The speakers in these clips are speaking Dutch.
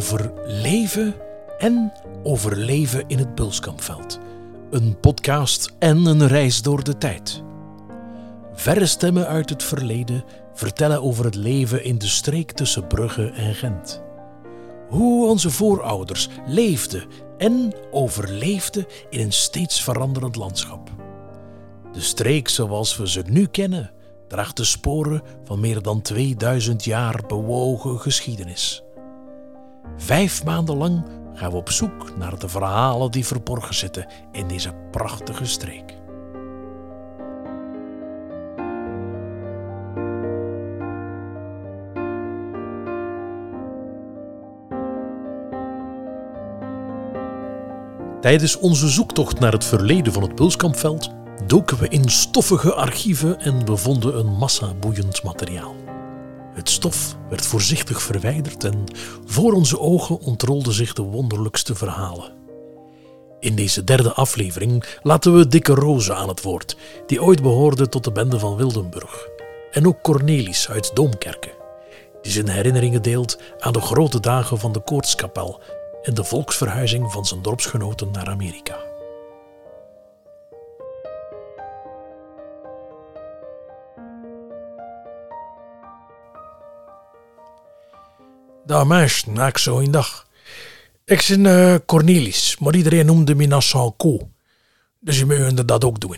over leven en overleven in het Bulskampveld. Een podcast en een reis door de tijd. Verre stemmen uit het verleden vertellen over het leven in de streek tussen Brugge en Gent. Hoe onze voorouders leefden en overleefden in een steeds veranderend landschap. De streek zoals we ze nu kennen draagt de sporen van meer dan 2000 jaar bewogen geschiedenis. Vijf maanden lang gaan we op zoek naar de verhalen die verborgen zitten in deze prachtige streek. Tijdens onze zoektocht naar het verleden van het Bulskampveld doken we in stoffige archieven en bevonden een massa boeiend materiaal. Het stof werd voorzichtig verwijderd en voor onze ogen ontrolden zich de wonderlijkste verhalen. In deze derde aflevering laten we Dikke Roze aan het woord, die ooit behoorde tot de bende van Wildenburg. En ook Cornelis uit Doomkerken, die zijn herinneringen deelt aan de grote dagen van de koortskapel en de volksverhuizing van zijn dorpsgenoten naar Amerika. Dag mensen, ik zo een dag. Ik ben uh, Cornelis, maar iedereen noemde me Nassau Co. Dus je moet dat ook doen.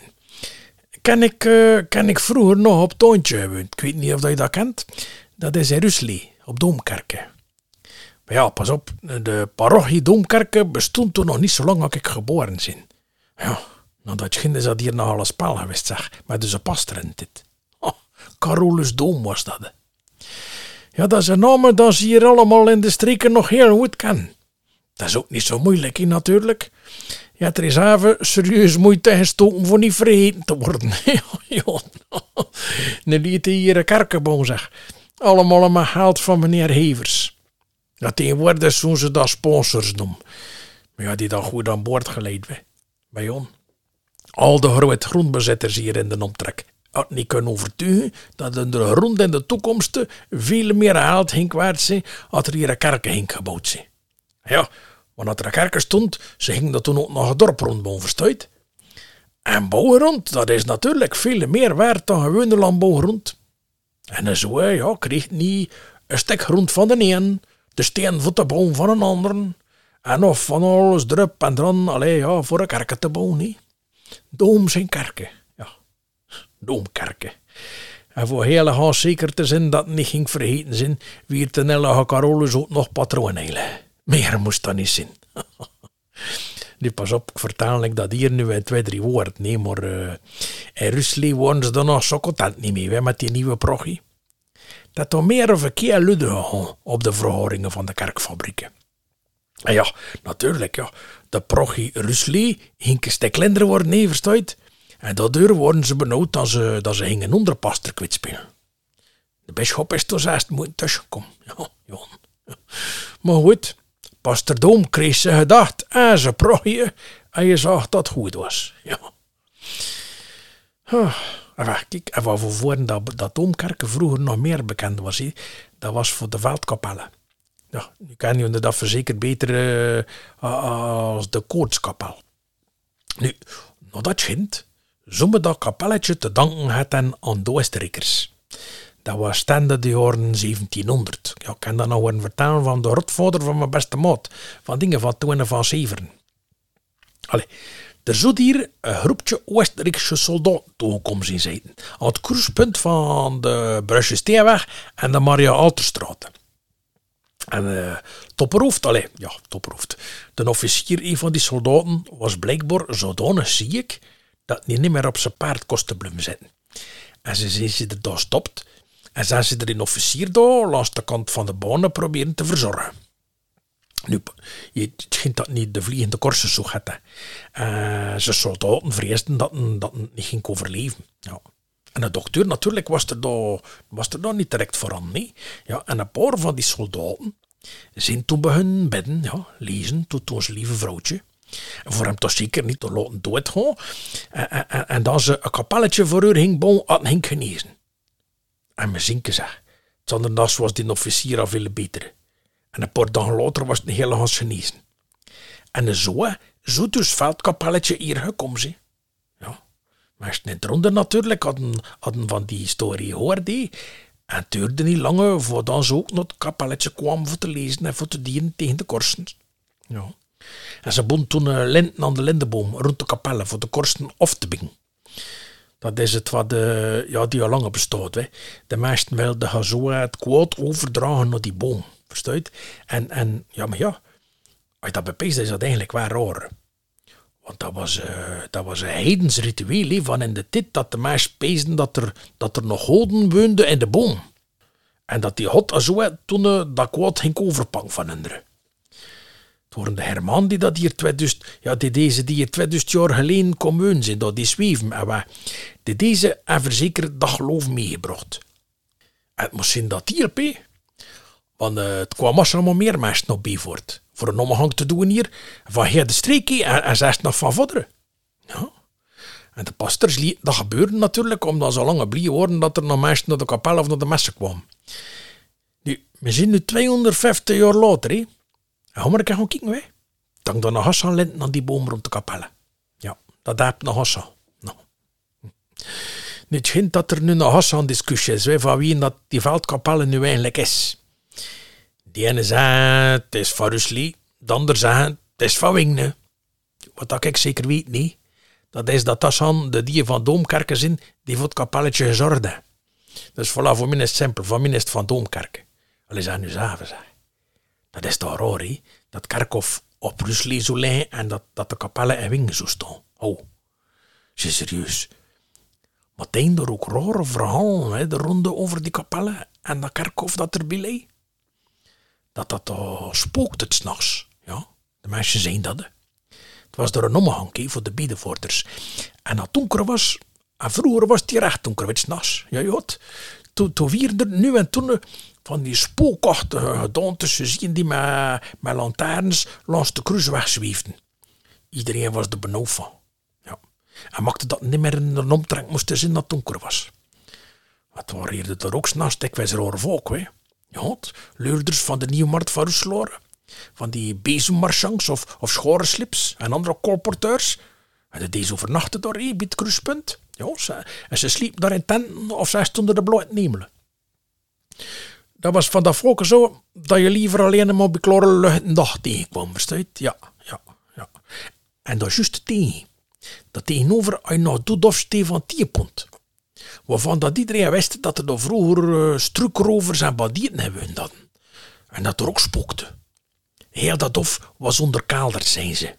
Ken ik, uh, ken ik vroeger nog op Toontje hebben. Ik weet niet of je dat kent. Dat is in Rusli, op Doomkerken. Maar ja, pas op, de parochie Doomkerken bestond toen nog niet zo lang als ik geboren ben. Ja, nou dat kind is dat hier nog alles spel geweest, zeg. Maar dus een pastor in dit. Oh, Carolus Doom was dat. Ja, dat is een naam dat ze hier allemaal in de streken nog heel goed kennen. Dat is ook niet zo moeilijk, natuurlijk. Ja, er is even serieus moeite gestoken voor niet vergeten te worden. ja, nu liet hier een kerkenboom, zeg. Allemaal een geld van meneer Hevers. Ja, tegenwoordig doen ze dat sponsors noemen. Maar ja, die dan goed aan boord geleid bij, bij ons. Al de grote grondbezitters hier in de omtrek niet kunnen overtuigen dat in de grond in de toekomst veel meer geld ging waard zijn als er hier een kerk ging gebouwd zijn. Ja, want als er een kerk stond, ze gingen dat toen ook nog een dorp rondbouwen, verstuit. En bouwgrond, dat is natuurlijk veel meer waard dan gewone landbouwgrond. En zo ja, kreeg niet een stuk grond van de een, de steen voor de boom van een ander, en of van alles drup en dran, alleen ja, voor een kerk te bouwen. Doom zijn kerken doomkerken. En voor heel haast zeker te zijn dat het niet ging vergeten zijn, wie ten Carolus ook nog patroon Meer moest dat niet zijn. nu pas op, ik vertaal ik dat hier nu in twee, drie woorden. Nee, maar uh, in Rusland worden ze dan nog content niet mee, met die nieuwe prochie. Dat er meer of een keer ludde op de verhoringen van de kerkfabrieken. En ja, natuurlijk, ja. De prochie Rusli ging een stuk kleiner worden, nee, verstuit. En daardoor worden ze benauwd dat ze, dat ze onder paster spelen. De bisschop is toch eerst moeten tussenkomen. Ja. Maar goed, paster Doom kreeg ze gedacht en ze prochtje en je zag dat het goed was. Ja. Oh, kijk, en wat voor dat, dat Doomkerken vroeger nog meer bekend was, dat was voor de veldkapellen. Ja, nu ken je dat verzekerd beter uh, als de koortskapel. Nu, nou dat schijnt zonder dat kapelletje te danken hadden aan de Oostenrijkers. Dat was stende de jaren 1700. Ja, ik kan dat nog worden vertellen van de rotvader van mijn beste maat. Van dingen van toen en van zeveren. Allee, er zou hier een groepje Oostenrijkse soldaten toegekomen zijn zitten. Aan het kruispunt van de Brusje Steenweg en de Maria Alterstraat. En uh, topperhoofd, allee, ja, topperhoofd. De officier, een van die soldaten, was blijkbaar zodanig ziek dat hij niet meer op zijn paard kost te blijven zitten. En ze zien ze er daar stopt en zijn ze er een officier daar langs de kant van de banen proberen te verzorgen. Nu, je schijnt dat niet de vliegende korsen zo gaat. Uh, ze soldaten vreesden dat dat niet ging overleven. Ja. En de dokter natuurlijk was er daar, was er daar niet direct vooraan. Nee. Ja, en een paar van die soldaten zijn toen bij hun bedden ja, lezen tot onze lieve vrouwtje voor hem toch zeker niet te laten doodgaan. En, en, en dan ze een kapelletje voor u ging bouwen, had genezen. En me zinken zeg, zonder dat was die officier al veel beter. En een paar dagen later was het een hele hans genezen. En zo, zo dus veldkapelletje hier gekomen, ze. Ja. Maar in het ronde natuurlijk hadden, hadden van die historie gehoord, En het duurde niet lang voordat ze ook naar het kapelletje kwam voor te lezen en voor te dienen tegen de korsen. Ja. En ze bond toen een linten aan de lindeboom rond de kapelle voor de korsten af te bingen. Dat is het wat de, ja, die al langer bestaat. Hè. De meesten wilden gaan zo het kwaad overdragen naar die boom. Verstuit? En, en ja, maar ja, als je dat bepeest, is dat eigenlijk wel raar. Want dat was, dat was een heidens ritueel van in de tijd dat de meesten pezen dat er, dat er nog goden woonden in de boom. En dat die hot zo toen dat kwaad ging overpakken van anderen. Waren de Herman die dat hier 2000, ja, die deze die hier 2000 jaar geleden komen zijn, dat die zweven. En die deze hebben zeker dat geloof meegebracht. En het moest zijn dat hier. Want uh, het kwam allemaal meer mensen nog bij voort. Voor een omgang te doen hier, van heel de streekje en, en zegt nog van vodderen. Ja. En de pastors dat gebeuren natuurlijk, omdat ze lang blij worden dat er nog mensen naar de kapel of naar de messen kwamen. Nu, we zijn nu 250 jaar later. Ja, maar ik gewoon kijken, hè. Dan dan nog Hassan lint aan die boom rond de kapelle. Ja, dat heb nog Hassan. Nou. Niet schijnt dat er nu nog Hassan discussie is, van wie dat die veldkapelle nu eigenlijk is. Die ene zei, het is van Rusli. De ander zei, het is van Wingne. Wat ik zeker weet niet. Dat is dat Hassan, de die van Doomkerken zijn, die voor het kapelletje gezorgd Dus voilà, voor mij is het simpel. Voor mij is het van Doomkerken. Alleen zijn nu zaven, zeg. Dat is toch raar? Dat kerkhof op Rusli zo liggen en dat, dat de kapellen in Wingen zo staan. Oh, is serieus. Maar denk er ook rare verhalen, hè, de ronde over die kapellen en dat kerkhof dat erbij ligt. Dat dat uh, spookt het s'nachts. Ja, de meisjes zijn dat. Het was door een omhang voor de biedenvoorters. En dat donker was, en vroeger was het hier echt donker, s'nachts. Ja, ja, toen, toen er nu en toen van die spookachtige gedaantes zien die met, met lantaarns langs de kruisweg zweefden. Iedereen was er benauwd van. Ja. En maakte dat niet meer in een omtrek moest zien dat het donker was. Het waren hier er ook s'nachts dikwijls rare volk, hè. Ja, leurders van de Nieuwmarkt van Rusloren. Van die bezemmarchands of, of schorenslips en andere colporteurs. En deze overnachten daar bij het kruispunt. Ja, ze, en ze sliepen daar in tenten of ze stonden de bloot nemelen. Dat was van vroeger zo dat je liever alleen maar bij lucht een dag tegenkwam, verstaat? Ja, ja, ja. En dat is juist tegen. Dat tegenover je nog of van Tierpont. Waarvan dat iedereen wist dat er vroeger uh, strukrovers en badieten hebben dan. En dat er ook spookte. Heel dat dof was onder zijn ze.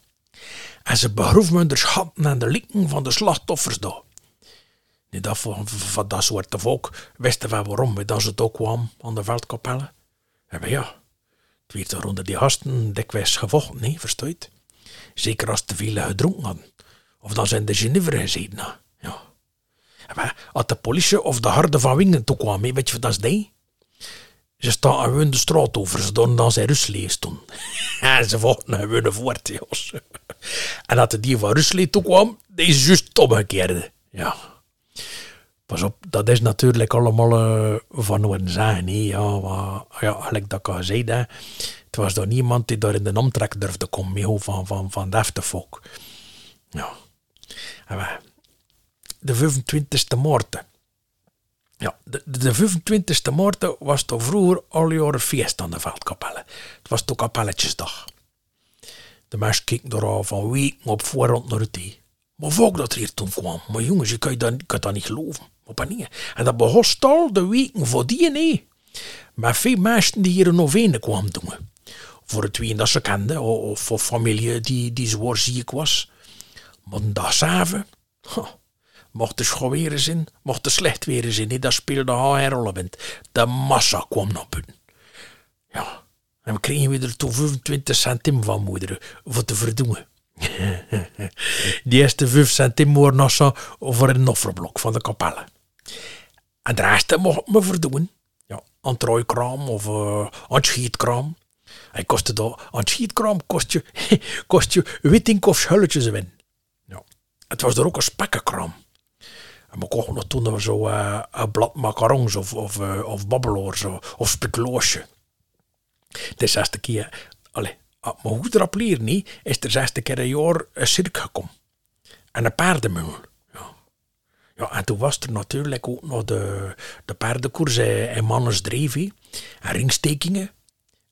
En ze begroeven de schatten en de likken van de slachtoffers daar. Dat van, van dat soort volk wisten we waarom we dat ze het ook kwam aan de veldkapellen. En ja, het werd er onder die gasten dikwijls gevochten, nee, verstuit. Zeker als te veel gedronken hadden. Of dan zijn de Genevre gezeten. Ja. En als de politie of de harde van Wingen toe kwam, weet je wat dat is? Ze staan gewoon de straat over, ze doen dan zijn toen. en ze vochten gewoon voort, jongens. en als de die van Ruslee toe kwam, die is juist omgekeerde. Ja. Pas op, dat is natuurlijk allemaal uh, van een zijn. Ja, wat, ja, gelijk dat ik al het was door niemand die daar in de omtrek durfde komen van, van, van de volk. Ja. De 25e maart. Ja, de, de 25e maart was toch vroeger al jaren feest aan de veldkapellen. Het was toch kapelletjesdag. De mensen keken er al van weken op voorhand naar het. Maar volk dat er hier toen kwam. Maar jongens, je kan, dat, kan dat niet geloven. Op een En dat begon al de weken voor die nee. Maar veel mensen die hier een novene kwamen doen. Voor het wie dat ze kenden, of voor familie die, die zwaar ziek was. Maar een dag samen, mocht de schoon weer zijn, mocht de slecht weer zijn, dat speelde geen rol bent. De massa kwam naar buiten. Ja, en we kregen weer er toen 25 centim van moeder voor te verdoen. Die eerste 5 centim waren nog voor een offerblok van de kapelle. En de rest mocht me verdoen. Ja, aan of uh, aan schietkraam. En kostte dat, aan schietkraam kost je, kost je witink of schulletjes win. Ja. Het was er ook een spekkenkraam. En we kochten nog toen zo uh, een blad macarons of, of, uh, of babbeloors of, of. De zesde keer, allee, als mijn goed erop leer niet, is de zesde keer een jaar een cirk gekomen. En een paardenmul. Ja. ja, en toen was er natuurlijk ook nog de, de paardenkoers en mannesdreven. En ringstekingen.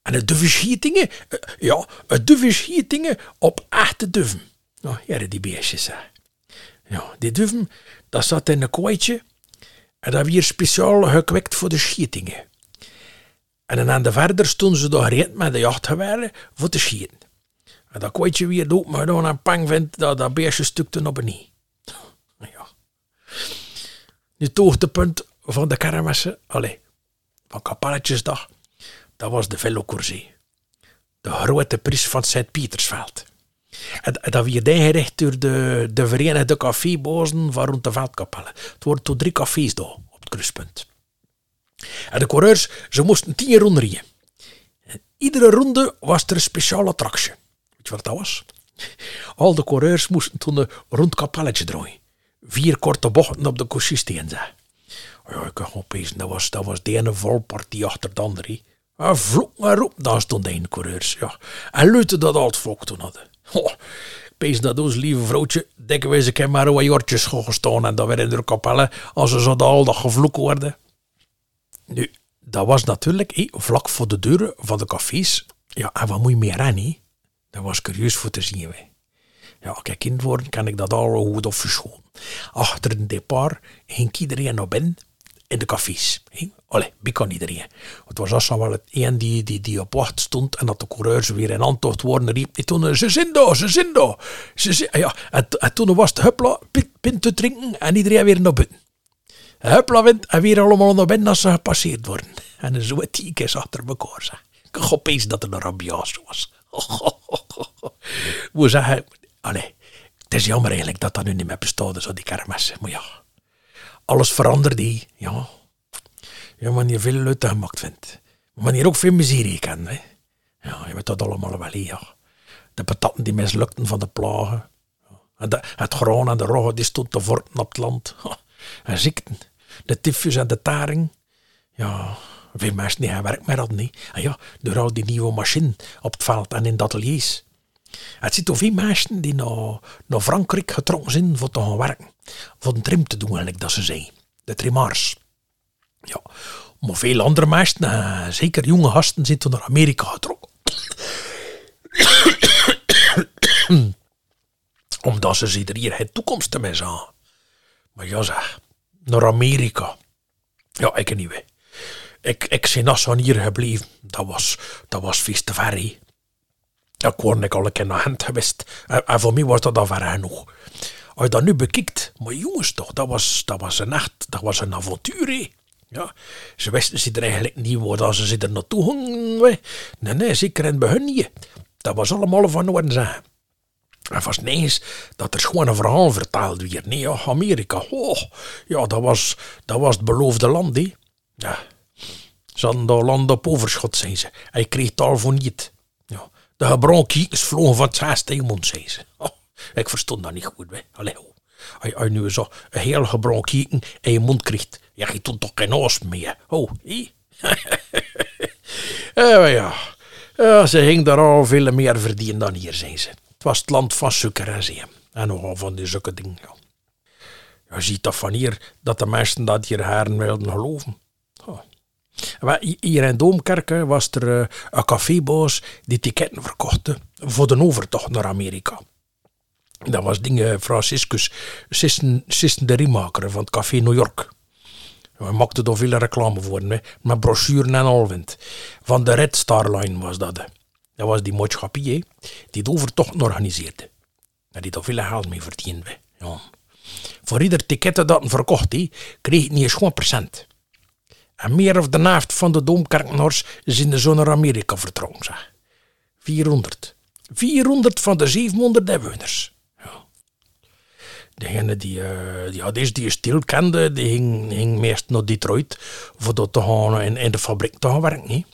En de duvenschietingen. Eh, ja, de duvenschietingen op echte duven. Nou, hier die beestjes. Hè. Ja, die duven, dat zat in een kooitje. En dat weer speciaal gekweekt voor de schietingen. En aan de verder stonden ze daar gereed met de jachtgeweren voor te schieten. En dat kooitje weer doet, maar dan een pang vindt dat dat beestje stukte op een niet. Ja. Het hoogtepunt van de kermissen, allez, van Kapelletjesdag, dat was de Velocoursée. De grote prijs van Sint-Pietersveld. En, dat weer ingericht door de, de Verenigde Cafébozen van rond de Veldkapelle. Het worden toen drie cafés daar, op het kruispunt. En de coureurs, ze moesten tien ronden rijden. iedere ronde was er een speciale attractie. Weet je wat dat was? Al de coureurs moesten toen een rond kapelletje draaien. Vier korte bochten op de couchiste zijn. Ja, ik kan gewoon dat was, dat was de ene volpartie achter de andere. En vloek maar op, daar stond de coureurs. Ja. En lutte dat al het volk toen hadden. Oh, pees dat ons lieve vrouwtje, denken we ze maar wat jortjes gestaan en dat weer in de kapellen als ze zo al dat gevloek worden. Nu, dat was natuurlijk vlak voor de deuren van de cafés. Ja, en wat moet je meer aan? Dat was curieus voor te zien. Ja, als ik kind word, kan ik dat al goed of verschonen. Achter een depart ging iedereen naar binnen in de cafés. Allee, wie kan iedereen. Het was als het een die, die, die op wacht stond en dat de coureurs weer in antwoord worden riep. En toen, ze zijn daar, ze zijn daar. Ze zijn, ja, en, en, toen was het huppla, pint te drinken en iedereen weer naar binnen. Huppla wind en weer allemaal naar binnen als ze gepasseerd worden. En zo tien keer achter elkaar. Zeg. Ik ga opeens dat er een rabiaas was. Hoe zeggen, het is jammer eigenlijk dat dat nu niet meer bestaat, zo die kermissen. Maar ja, alles veranderde. Ja, ja wanneer je veel leuk gemaakt vindt. Maar wanneer ook veel miserie kan. Hè. Ja, je weet dat allemaal wel, ja. De patatten die mislukten van de plagen. Het graan en de rogge die stond te vorten op het land. En ziekten. De tyfus en de taring. Ja, veel mensen die geen werk meer hadden. Niet. En ja, door al die nieuwe machine op het veld en in de ateliers. Het zit veel mensen die naar, naar Frankrijk getrokken zijn voor te gaan werken. Voor een trim te doen, eigenlijk, dat ze zeggen. De trimars. Ja, maar veel andere mensen, eh, zeker jonge gasten, zitten naar Amerika getrokken. Omdat ze zich er hier geen toekomst mee zagen. Maar ja zeg, naar Amerika. Ja, ik niet weet. Ik, ik ben zo hier gebleven. Dat was, dat was vies te ver. Ik word ik al een keer naar hand geweest. En, voor mij was dat al ver genoeg. Als je dat nu bekijkt, maar jongens toch, dat was, dat was een echt, dat was een avontuur. Ja, ze wisten ze er eigenlijk niet waar ze er naartoe gingen. Nee, nee, zeker in het begin niet. Dat was allemaal van orde zijn. Het was eens dat er gewoon een verhaal verteld werd. Nee, Amerika. Oh, ja, dat was, dat was het beloofde land, hè. Ja. Ze hadden dat land op overschot, zei ze. Hij kreeg het al voor niet. Ja. De gebronkjes vlogen van het zesde mond, zei ze. Oh, ik verstond dat niet goed, hè. Allee, oh. Als je nu zo een heel gebroken in je mond krijgt, ja, je doet toch geen oos meer. Oh, hé? uh, ja. ja, ze ging daar al veel meer verdienen dan hier, zei ze. Het was het land van suiker en nogal van die zulke dingen. Je ziet toch van hier dat de mensen dat hier heren wilden geloven. Oh. Hier in Doomkerken was er uh, een caféboos die ticketten verkochten voor de overtocht naar Amerika. Dat was dingen Franciscus Sissen, de Riemaker van het Café New York. We maakten er veel reclame voor, met, brochuren en al. Van de Red Star Line was dat. Dat was die maatschappij die de overtocht organiseerde. Die daar veel geld mee verdiende. Ja. Voor ieder ticket dat verkocht, kreeg hij gewoon procent. En meer of de helft van de doomkerkenars is in de zon naar Amerika vertrokken. Zeg. 400. 400 van de 700 inwoners. Ja. Degene die, uh, die, die, die je stil kende, die ging, ging meest naar Detroit voor dat in, in de fabriek te gaan werken.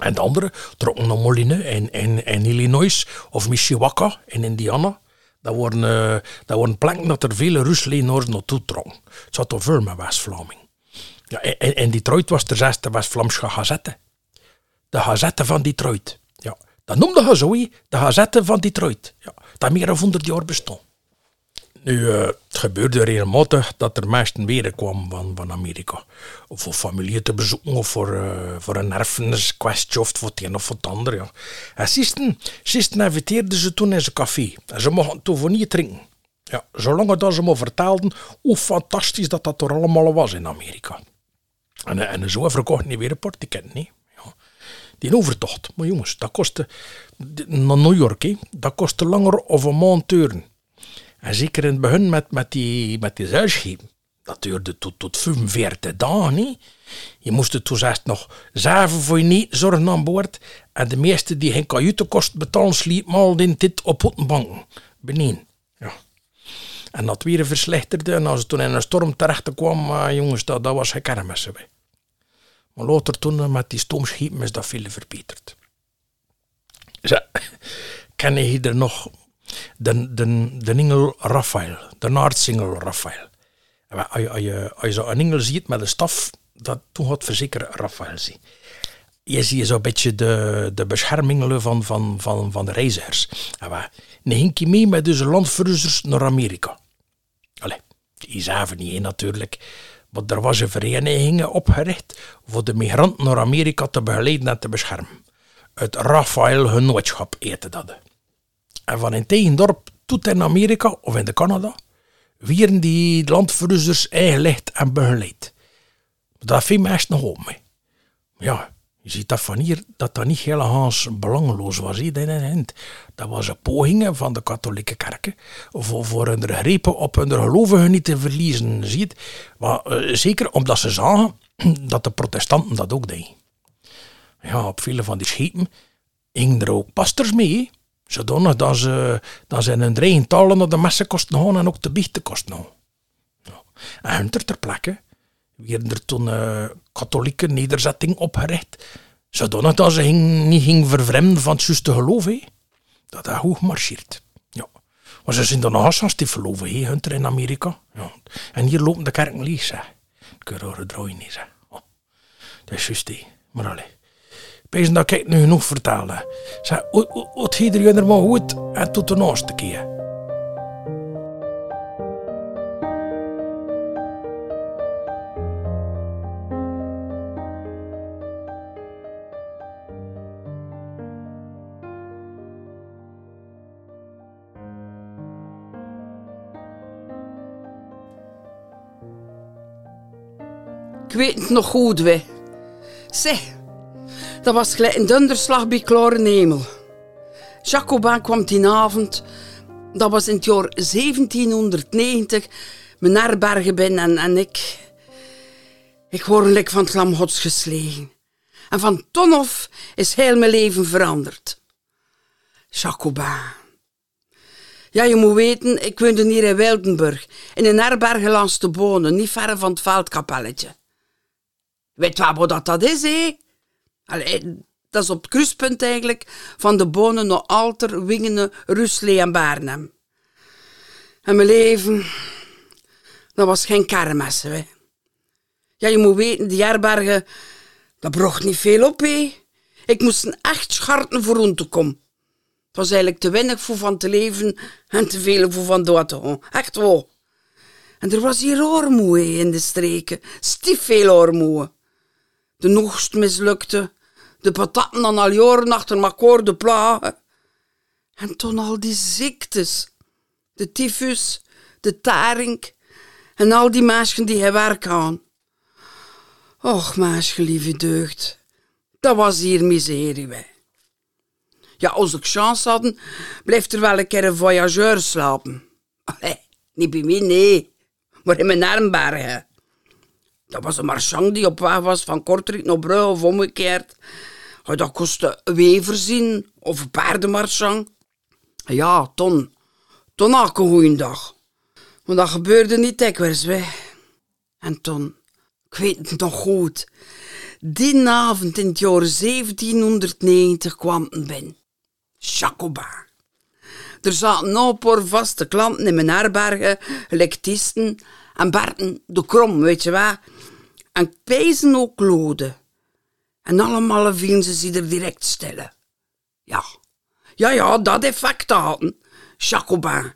En de andere trokken naar Moline in, in, in Illinois of Mishawaka in Indiana. Dat waren, uh, dat waren plekken dat er vele Ruslenaars naartoe trokken. Het zat er veel met West-Vlaming. Ja, in Detroit was er zesde West-Vlaamse gazette. de Gazette van Detroit. Ja, dat noemde hij zo, de Gazette van Detroit. Ja, dat meer dan 100 jaar bestond. Nu, uh, het gebeurde regelmatig dat er mensen weer kwamen van, van Amerika. Of voor familie te bezoeken, of voor, uh, voor een erfeniskwestie, of voor het een of het ander. Ja. En sisten, sisten inviteerden ze toen in zijn café. En ze mochten toen voor niet drinken. Ja, zolang dat ze me vertelden hoe fantastisch dat dat er allemaal was in Amerika. En, en zo verkocht niet weer een portiket, nee. Die overtocht, maar jongens, dat kostte, naar New York, he, dat kostte langer of een maand duren. En zeker in het begin met, met die, met die. Dat duurde tot, tot 45 dagen. He. Je moest het toen eerst nog zeven voor je niet zorgen aan boord. En de meeste die geen kajutenkost betalen, sliepen al dit op bank. Beneden. Ja. En dat weer verslechterde. En als het toen in een storm terecht kwam, uh, jongens, dat, dat was geen kermis. Maar later toen uh, met die stoomschepen is dat veel verbeterd. Zo, ken je hier nog de, de, de engel Raphaël, de aartsengel Raphaël. Als je, als, je, als je een engel ziet met een staf, dat toen gaat verzekeren Raphaël zien. Je ziet zo'n beetje de, de beschermingelen van, van, van, van de reizigers. En ging je mee met deze landverhuizers naar Amerika. Allee, die zagen niet in natuurlijk. Maar er was een vereniging opgericht voor de migranten naar Amerika te begeleiden en te beschermen. Het Raphaël Genootschap eten dat. En van een tegendorp tot in Amerika of in de Canada, wieren die landverhuizers eigenlijk en begeleid. Dat viel me echt nog op mee. Ja, je ziet dat van hier, dat dat niet helemaal belangeloos was. Dat was een poging van de katholieke kerken voor, voor hun grepen op hun gelovigen niet te verliezen. Ziet, maar, uh, zeker omdat ze zagen dat de protestanten dat ook deden. Ja, op vele van die schepen hingen er ook pastors mee. Zodanig dat ze, dat ze in een dreigentallen naar de messenkosten gaan en ook de biechtkosten gaan. Ja. En hunter ter plekke werden er toen uh, katholieke nederzetting opgericht, zodanig dat ze ging, niet ging vervreemden van het juiste geloof. Dat dat goed marcheert. Ja. Maar ze zijn dan nog als die geloven, he, hunter in Amerika. Ja. En hier lopen de kerken leeg, zeg. Kun je draaien niet, zeg. Oh. Dat is juist, he. maar alleen. Wees dat ik nu genoeg vertellen. Zeg, wat er er maar goed en tot de naaste keer. Ik weet het nog goed, we. Zeg, dat was gelijk een donderslag bij klare hemel. Jacobin kwam die avond, dat was in het jaar 1790, mijn herbergen binnen en, en ik... Ik word van het lam gods geslegen. En van ton af is heel mijn leven veranderd. Jacobin. Ja, je moet weten, ik woonde hier in Wildenburg, in een herberge langs de bonen, niet ver van het veldkapelletje. Weet wat dat, dat is, hé? Dat is op het kruispunt eigenlijk van de bonen naar Alter, Wingenen, Ruslee en Baarnem. En mijn leven, dat was geen kermis. Hè. Ja, je moet weten, die herbergen, dat bracht niet veel op. Ik moest een echt scharten voor rond komen. Het was eigenlijk te weinig voor van te leven en te veel voor van dood te. Echt wel. En er was hier armoede in de streken. Stief veel armoede. De noogst mislukte de patatten dan al jaren achter elkaar de plagen. En toen al die ziektes, de tyfus, de taring en al die meisjes die hij werk aan. Och, meisje, lieve deugd, dat was hier miserie bij. Ja, als ik chance hadden, blijft er wel een keer een voyageur slapen. Allee, niet bij mij, nee, maar in mijn armbergen. Dat was een marchand die op weg was van Kortrijk naar Brugge of omgekeerd. Dat kostte weverzin of paardenmarchand. Ja, ton. Ton had een goeie dag. Maar dat gebeurde niet dikwijls, wij. En ton, ik weet het nog goed. Die avond in het jaar 1790 kwam een ben. Jacoba. Er zaten nog een paar vaste klanten in mijn herbergen, lectisten en Berten de Krom, weet je waar. En pezen ook Lode. En allemaal vielen ze zich er direct stellen. Ja, ja, ja, dat effect hadden. Jacobin.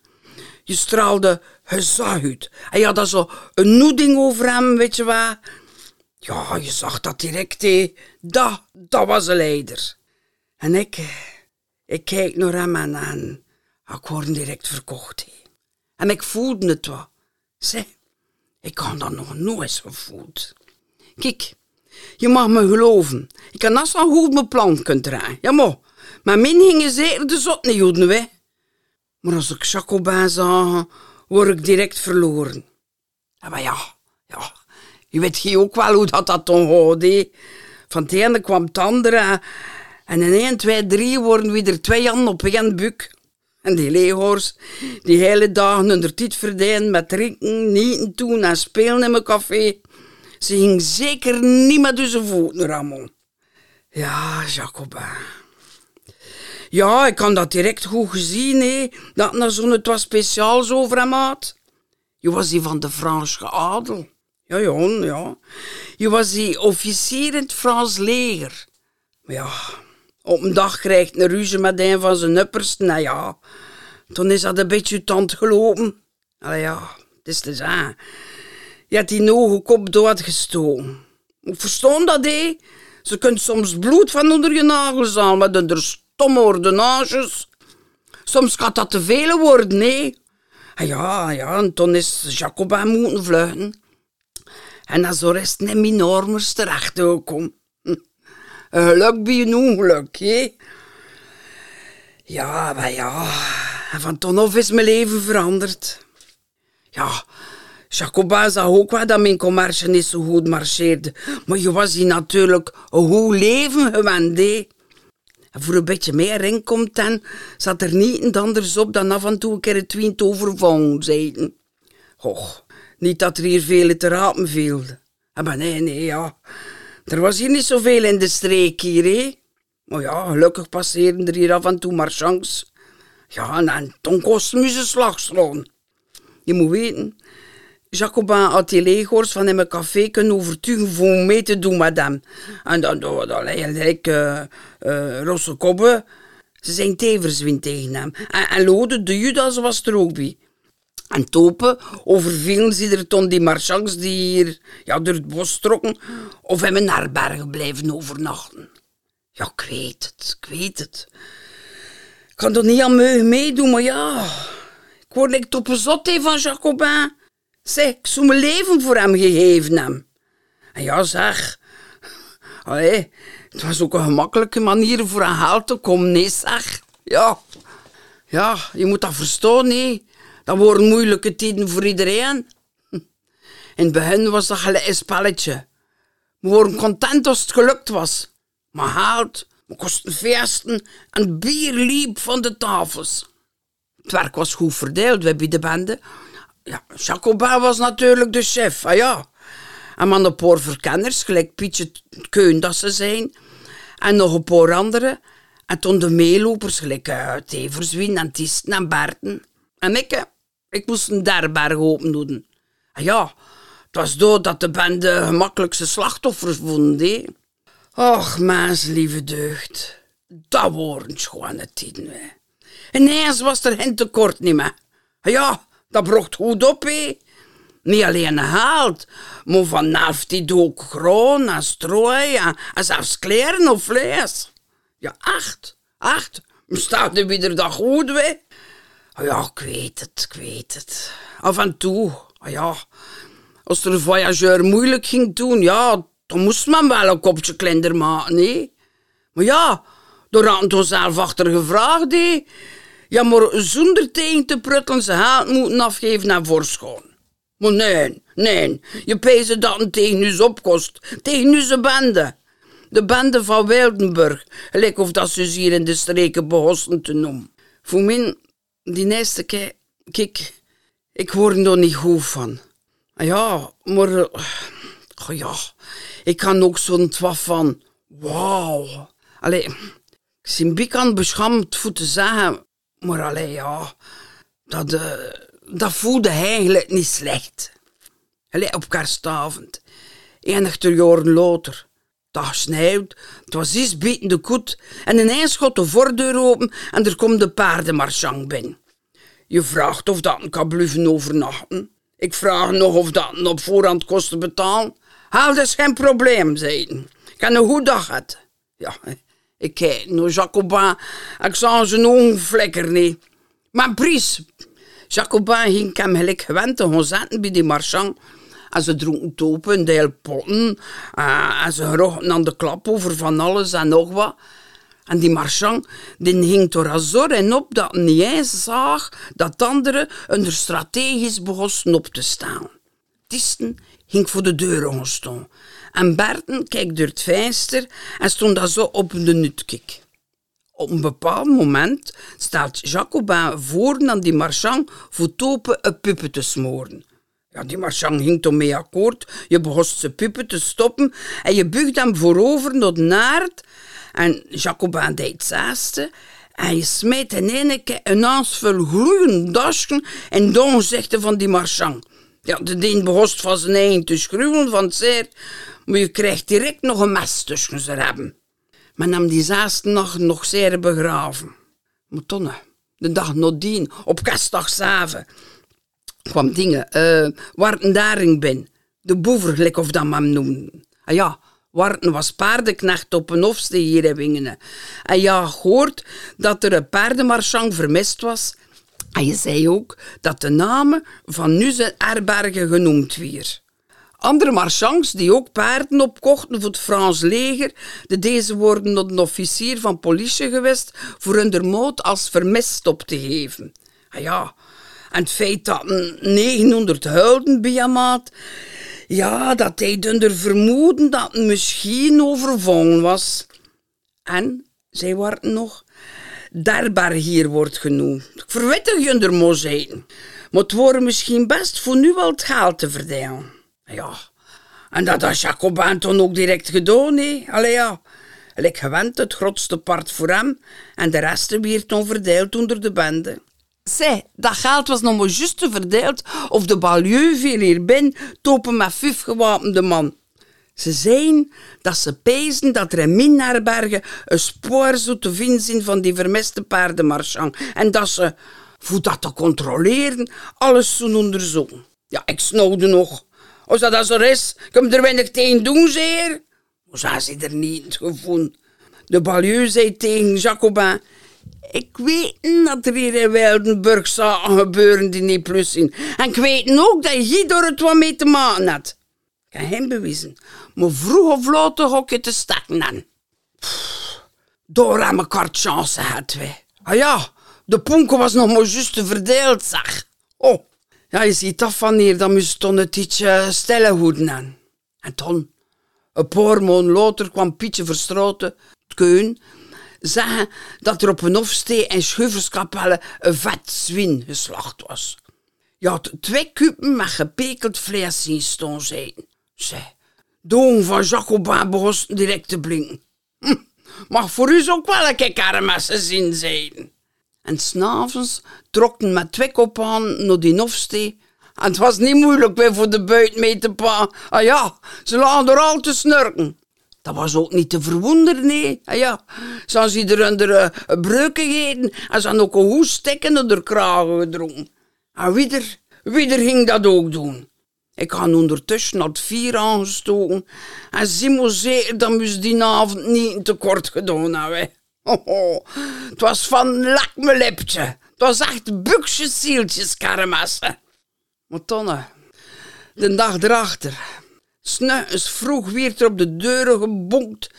Je straalde gezag uit. Hij had zo een noeding over hem, weet je wat. Ja, je zag dat direct, hé. Dat, dat was een leider. En ik, ik kijk naar hem en, en ik word direct verkocht. En ik voelde het wat. Zeg, ik kan dat nog nooit gevoeld. Kijk, je mag me geloven. Ik kan net zo goed mijn plan kunnen draaien. Ja, maar, maar min gingen zeker de zot niet hè. Maar als ik Jacobin zag, word ik direct verloren. Maar ja, ja. Je weet ook wel hoe dat, dat dan. Van het ene kwam het andere. En in 1, 2, 3 worden we er twee handen op één buk. En die leeghors, die hele dagen onder tijd verdijnen met drinken, nieten doen en spelen in mijn café. Ze ging zeker niet met zijn voeten, Ramon. Ja, Jacobin. Ja, ik kan dat direct goed gezien, hè. Dat er zo'n het was speciaals over hem had. Je was die van de Franse adel. Ja, ja, ja. Je was die officier in het Frans leger. Maar ja, op een dag krijgt een ruzie met een van zijn uppers. Nou ja, toen is dat een beetje tand gelopen. Allee ja, het is te zeggen. Je had die ogen kop doodgestoken. Ik verstond dat, hé. Ze kunt soms bloed van onder je nagels halen met een stomme ordenages. Soms gaat dat te veel worden, nee. En ja, ja, en toen is Jacobin moeten vluchten. En dan zo rest in minormers terecht gekomen. Een geluk bij een ongeluk, hè. Ja, maar ja. En van toen af is mijn leven veranderd. Ja, Jacobin zag ook wel dat mijn commercie niet zo goed marcheerde. Maar je was hier natuurlijk een goed leven gewend. En voor een beetje meer inkomt dan, zat er niet anders op dan af en toe een keer het twint overvallen zeiden. Och, niet dat er hier veel te rapen viel. Ah, maar nee, nee, ja. Er was hier niet zoveel in de streek hier, hè. Maar ja, gelukkig passeerden er hier af en toe marchands. Ja, en, en toen kostte me ze. Je moet weten, Jacobin die leeghoors van in mijn café kunnen overtuigen voor mee te doen hem. En dan, eigenlijk uh, uh, Rosse Kobbe. Ze zijn tevens tegen hem. En, en Lode, de Judas, was er ook bij. En topen overvielen ze er toen die marchands die hier ja, door het bos trokken of hem in herbergen blijven overnachten. Ja, ik weet het, ik weet het. Ik kan er niet aan meedoen, maar ja... Ik word like op een zot van Jacobin. Zeg, ik zou mijn leven voor hem gegeven hebben. En ja, zeg... Allee, het was ook een gemakkelijke manier voor een haal te komen, nee, zeg. Ja, ja, je moet dat verstaan, nee. Dat worden moeilijke tijden voor iedereen. In het begin was dat gelijk een spelletje. We waren content als het gelukt was. Maar haalt, we kosten feesten en bier liep van de tafels. Het werk was goed verdeeld bij de bende. Ja, Jacobin was natuurlijk de chef, ah ja. En man een verkenners, gelijk Pietje Keun dat ze zijn. En nog een paar andere. En toen de meelopers, gelijk uh, Teverswien en Tisten en Berten. En ik, ik moest een derberg open doen. En ja, het was dood dat de bende gemakkelijkste slachtoffers vonden. Och, mens lieve deugd. Dat waren schone tijden. Hè. Ineens was er geen tekort niet meer. Ja, dat bracht goed op, hè. Niet alleen haalt, maar vanaf die ook groen en strooi en, en zelfs kleren of vlees. Ja, acht, acht. Staat er weer dat goed, hè. Ja, ik weet het, ik weet het. Af en toe, ja. Als er een voyageur moeilijk ging doen, ja, dan moest men wel een kopje kleiner maken, nee. Maar ja, door hadden we zelf achter gevraagd, hè. Ja, maar zonder tegen te pruttelen ze haat moeten afgeven naar voorschoon. Maar nee, nee, je pezen dat een tegen u opkost. Tegen zijn bende. De bende van Wildenburg. Gelijk of dat ze hier in de streken behosten te noemen. Voor mij, die eerste keer, kijk, ik word er niet goed van. Ja, maar, oh ja, ik kan ook zo'n twaf van, wauw. Allee, ik aan beschaamd voor te zeggen, maar alleen ja, dat, uh, dat voelde eigenlijk niet slecht. Allee, op kerstavond, enig ter jaren later. Dat sneeuwt, het was iets bietende koet en ineens gaat de voordeur open en er komt de paardenmarchang binnen. Je vraagt of dat een kan blijven overnachten. Ik vraag nog of dat een op voorhand kosten betalen. Haal, dat is geen probleem, zei hij. Ik heb een goede dag gehad. Ja, ik kijk naar Jacobin. Ik zag zijn ogen flikker niet. Maar pries. Jacobin ging hem gelijk gewend te gaan zetten bij die marchand. En ze dronken topen, deel potten. En ze rochten aan de klap over van alles en nog wat. En die marchand die ging er zo en op dat niet eens zag dat anderen er strategisch begonnen op te staan. Tisten ging voor de deur ongestaan. En Berten keek door het venster en stond daar zo op de nutkik. Op een bepaald moment staat Jacobin voor aan die marchand voor topen een puppen te smoren. Ja, die marchand ging toch mee akkoord. Je begon zijn puppen te stoppen en je buigt hem voorover naar de naard. En Jacobin deed hetzelfde. En je smeet in één keer een aansvul gloeiend dasje en dan zegt van die marchand. Ja, de ding begon van zijn eigen te schruwen van het zeer, maar je krijgt direct nog een mes tussen ze hebben. Men nam die zesde nacht nog zeer begraven. Maar tonne, de dag nadien, op kerstdag zeven, kwam dingen, uh, Warten Daring bin, de boever, gelijk of dat men noemde. Ah ja, Warten was paardenknecht op een hofste hier in. En ja, hoort dat er een paardenmarchang vermist was. En je zei ook dat de namen van Nuze Erbergen genoemd weer. Andere marchands die ook paarden opkochten voor het Frans leger, de deze worden tot een officier van politie geweest voor hun moot als vermist op te geven. Ah ja, en het feit dat een 900 huilden bij had, ja, dat hij er vermoeden dat misschien overvallen was. En, zij waren nog, Derbar hier wordt genoemd. Ik verwittig je er zijn. Maar het wordt misschien best voor nu wel het geld te verdelen. Ja, en dat had toen ook direct gedaan, hè. Allee ja, ik gewend het grootste part voor hem en de rest weer toen verdeeld onder de bende. Zij, dat geld was nog maar juist te verdeeld of de balieu viel hier binnen, topen met vijf gewapende man. Ze zeiden dat ze pezen dat er in Minnaarbergen een spoor zou te vinden zijn van die vermiste paardenmarchand en dat ze, voor dat te controleren, alles zo'n onderzoeken. Ja, ik snauwde nog. Als dat zo is, kom er weinig tegen doen, zeer. Maar ze ze er niet gevonden. De balieu zei tegen Jacobin, ik weet dat er hier in Wildenburg zaken gebeuren die niet plus zijn. En ik weet ook dat je door het wat mee te maken had. Ik kan hem bewijzen. Maar vroeg of laat toch je te stakken. Door aan elkaar chance hadden we. Ah ja, de ponken was nog maar juist verdeeld, zeg. Oh, ja, je ziet af van hier, dan moest toen het ietsje stellen hoeden aan. En toen, een paar maanden kwam Pietje Verstroten, het keun, zeggen dat er op een hofstee en schuiverskapelle een vet zwin geslacht was. Je had twee kuppen met gepekeld vlees zien staan zijn. Zij, de ogen van Jacobin begon direct te blinken. Hm, mag voor u ook wel een keer kermessen zien zijn. En s'avonds trokten met twee kop aan naar die hofstee. En het was niet moeilijk weer voor de buit mee te pa. Ah ja, ze lagen er al te snurken. Dat was ook niet te verwonderen, nee. Ah ja, ze ze er onder uh, breuken gegeten en ze hadden ook een hoest kragen gedronken. En wie er, wie er ging dat ook doen. Ik had ondertussen het vier aangestoken en Simo zeker dat moest die avond niet tekort gedaan hebben. Het was van lak me lipje. Het was echt buksjes zieltjes karamassen. Maar tonne, de dag erachter. S'nachts vroeg weer er op de deuren gebonkt.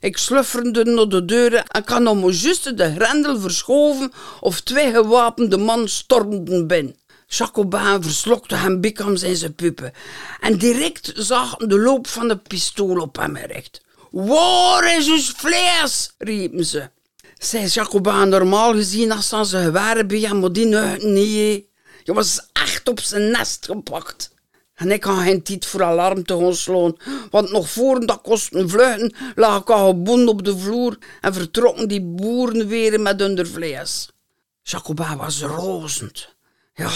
Ik slufferde naar de deuren en kan nog maar juist de grendel verschoven of twee gewapende man stormden binnen. Jacobin verslokte hem bikams in zijn puppen en direct zag de loop van de pistool op hem gericht. Waar is uw vlees? riepen ze. Zij Jacobin normaal gezien als ze ze gewaren bij hem, maar die niet. Je was echt op zijn nest gepakt. En ik had geen tijd voor alarm te gaan want nog voor dat kosten vluchten lag ik al gebonden op de vloer en vertrokken die boeren weer met hun vlees. Jacobin was rozend. Ja,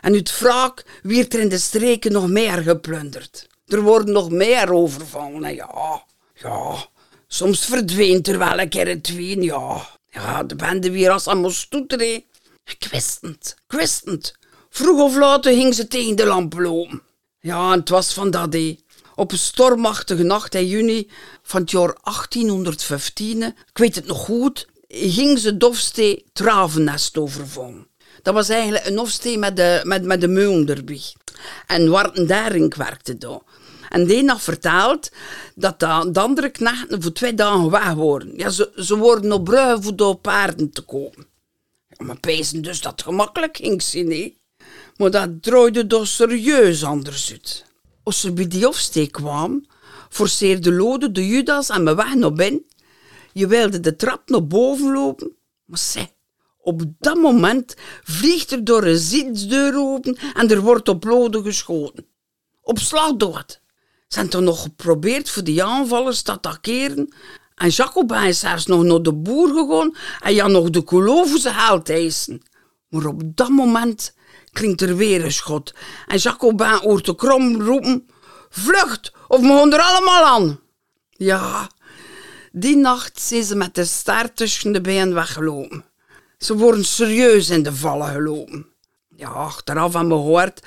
en uit wraak werd er in de streken nog meer geplunderd. Er worden nog meer overvallen, ja. Ja, soms verdwijnt er wel een keer het wien, ja. Ja, de bende weer als aan moest toeteren. Ik wist het, ik wist het. Vroeg of laat ging ze tegen de lamp lopen. Ja, en het was van dat day. Op een stormachtige nacht in juni van het jaar 1815, ik weet het nog goed, ging ze Dofstee Travennest overvallen. Dat was eigenlijk een Hofstee met de, met, met de meun erbij. En Warten Daring werkte daar. En die had verteld dat de, de andere knechten voor twee dagen weg worden. Ja, ze, ze worden op bruggen voor door paarden te komen. Ja, maar pezen dus dat gemakkelijk ging zien? Maar dat draaide dus serieus anders uit. Als ze bij die afsteek kwam, forceerde Lode de Judas aan mijn weg naar binnen. Je wilde de trap naar boven lopen, maar zeg, op dat moment vliegt er door een zitsdeur open en er wordt op Lode geschoten. Op slag dood. Ze hebben nog geprobeerd voor die aanvallers te attackeren. En Jacobin is zelfs nog naar de boer gegaan en ja nog de voor zijn geld eisen. Maar op dat moment klinkt er weer een schot. En Jacobin hoort de krom roepen... Vlucht, of we gaan er allemaal aan. Ja, die nacht zijn ze met de staart tussen de benen weggelopen. Ze worden serieus in de vallen gelopen. Ja, achteraf hebben we gehoord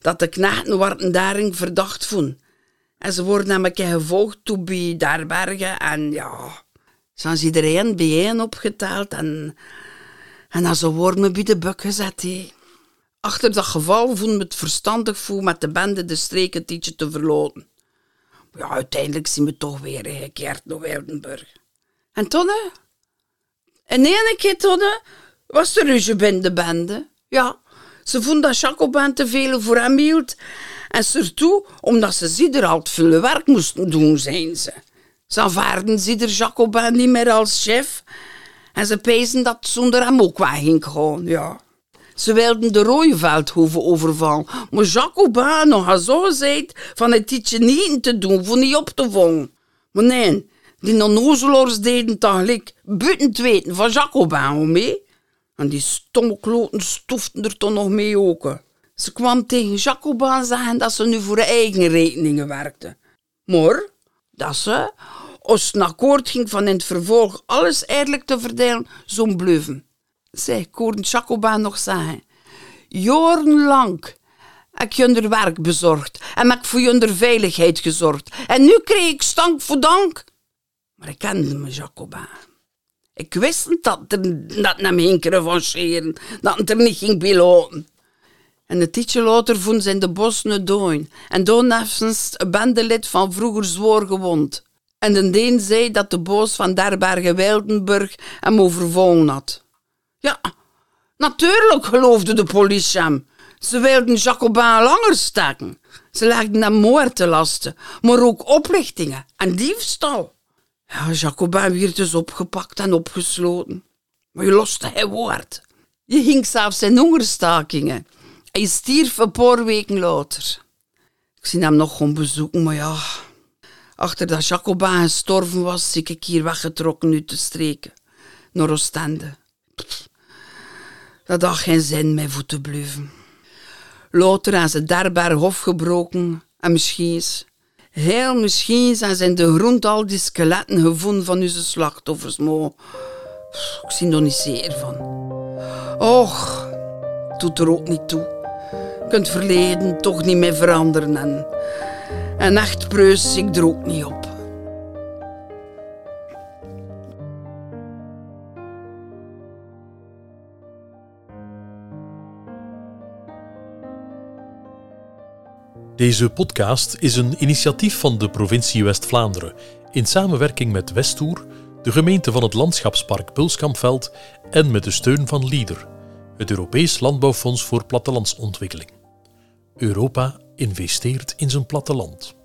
dat de knechten daarin verdacht vonden. En ze worden namelijk gevolgd toe bij Darbergen. En ja, zijn ze iedereen bijeen opgeteld. En, en dan ze worden bij de buk gezet. Achter dat geval vonden we het verstandig voor met de bende de streken tietje te verloten. Ja, uiteindelijk zien we toch weer gekeerd naar Wildenburg. En Tonne? En ene keer, Tonne, was er ruzie binnen de bende. Ja, ze vonden dat Jacobin te veel voor hem hield. En surtout omdat ze zieder al veel werk moesten doen, zijn ze. Ze aanvaarden Jacobin niet meer als chef. En ze pezen dat zonder hem ook weg ging gaan, ja. Ze wilden de Rooiveldhoven overvallen. Maar Jacobin nog zo gezegd van het ietsje niet te doen, voor niet op te vangen. Maar nee, die onnozelaars deden tegelijk buiten het weten van Jacobin mee. En die stomme kloten stoften er toch nog mee ook. Ze kwam tegen Jacobin zeggen dat ze nu voor eigen rekeningen werkte. Maar dat ze, als het akkoord ging van in het vervolg alles eerlijk te verdelen, zo'n bluffen. Zij, ik hoorde Jacobin nog zeggen. Jarenlang heb ik je werk bezorgd en heb ik voor je veiligheid gezorgd. En nu kreeg ik stank voor dank. Maar ik kende me Jacobin. Ik wist dat er dat me ging revancheren, dat het er niet ging beloten. En een tijdje later vonden ze in de bos een doin. En toen heeft een bendelid van vroeger zwoer gewond. En de deen zei dat de boos van Derbergen Wildenburg hem overvallen had. Ja, natuurlijk geloofde de politie hem. Ze wilden Jacobin langer staken. Ze legden hem moord te lasten, maar ook oplichtingen en diefstal. Ja, Jacobin werd dus opgepakt en opgesloten. Maar je loste hij woord. Je ging zelfs in hongerstakingen. Hij stierf een paar weken later. Ik zie hem nog gewoon bezoeken, maar ja... Achter dat Jacobin gestorven was, zie ik hier weggetrokken uit de streken. Naar Oostende. Dat had geen zin meer voor te blijven. Later hebben ze daar hof gebroken en misschien, heel misschien zijn de grond al die skeletten gevonden van onze slachtoffers, maar ik zie er niet zeer van. Och, doet er ook niet toe. Je kunt het verleden toch niet meer veranderen en, en echt preus ik er ook niet op. Deze podcast is een initiatief van de provincie West-Vlaanderen in samenwerking met Westoer, de gemeente van het landschapspark Pulskampveld en met de steun van LEADER, het Europees Landbouwfonds voor Plattelandsontwikkeling. Europa investeert in zijn platteland.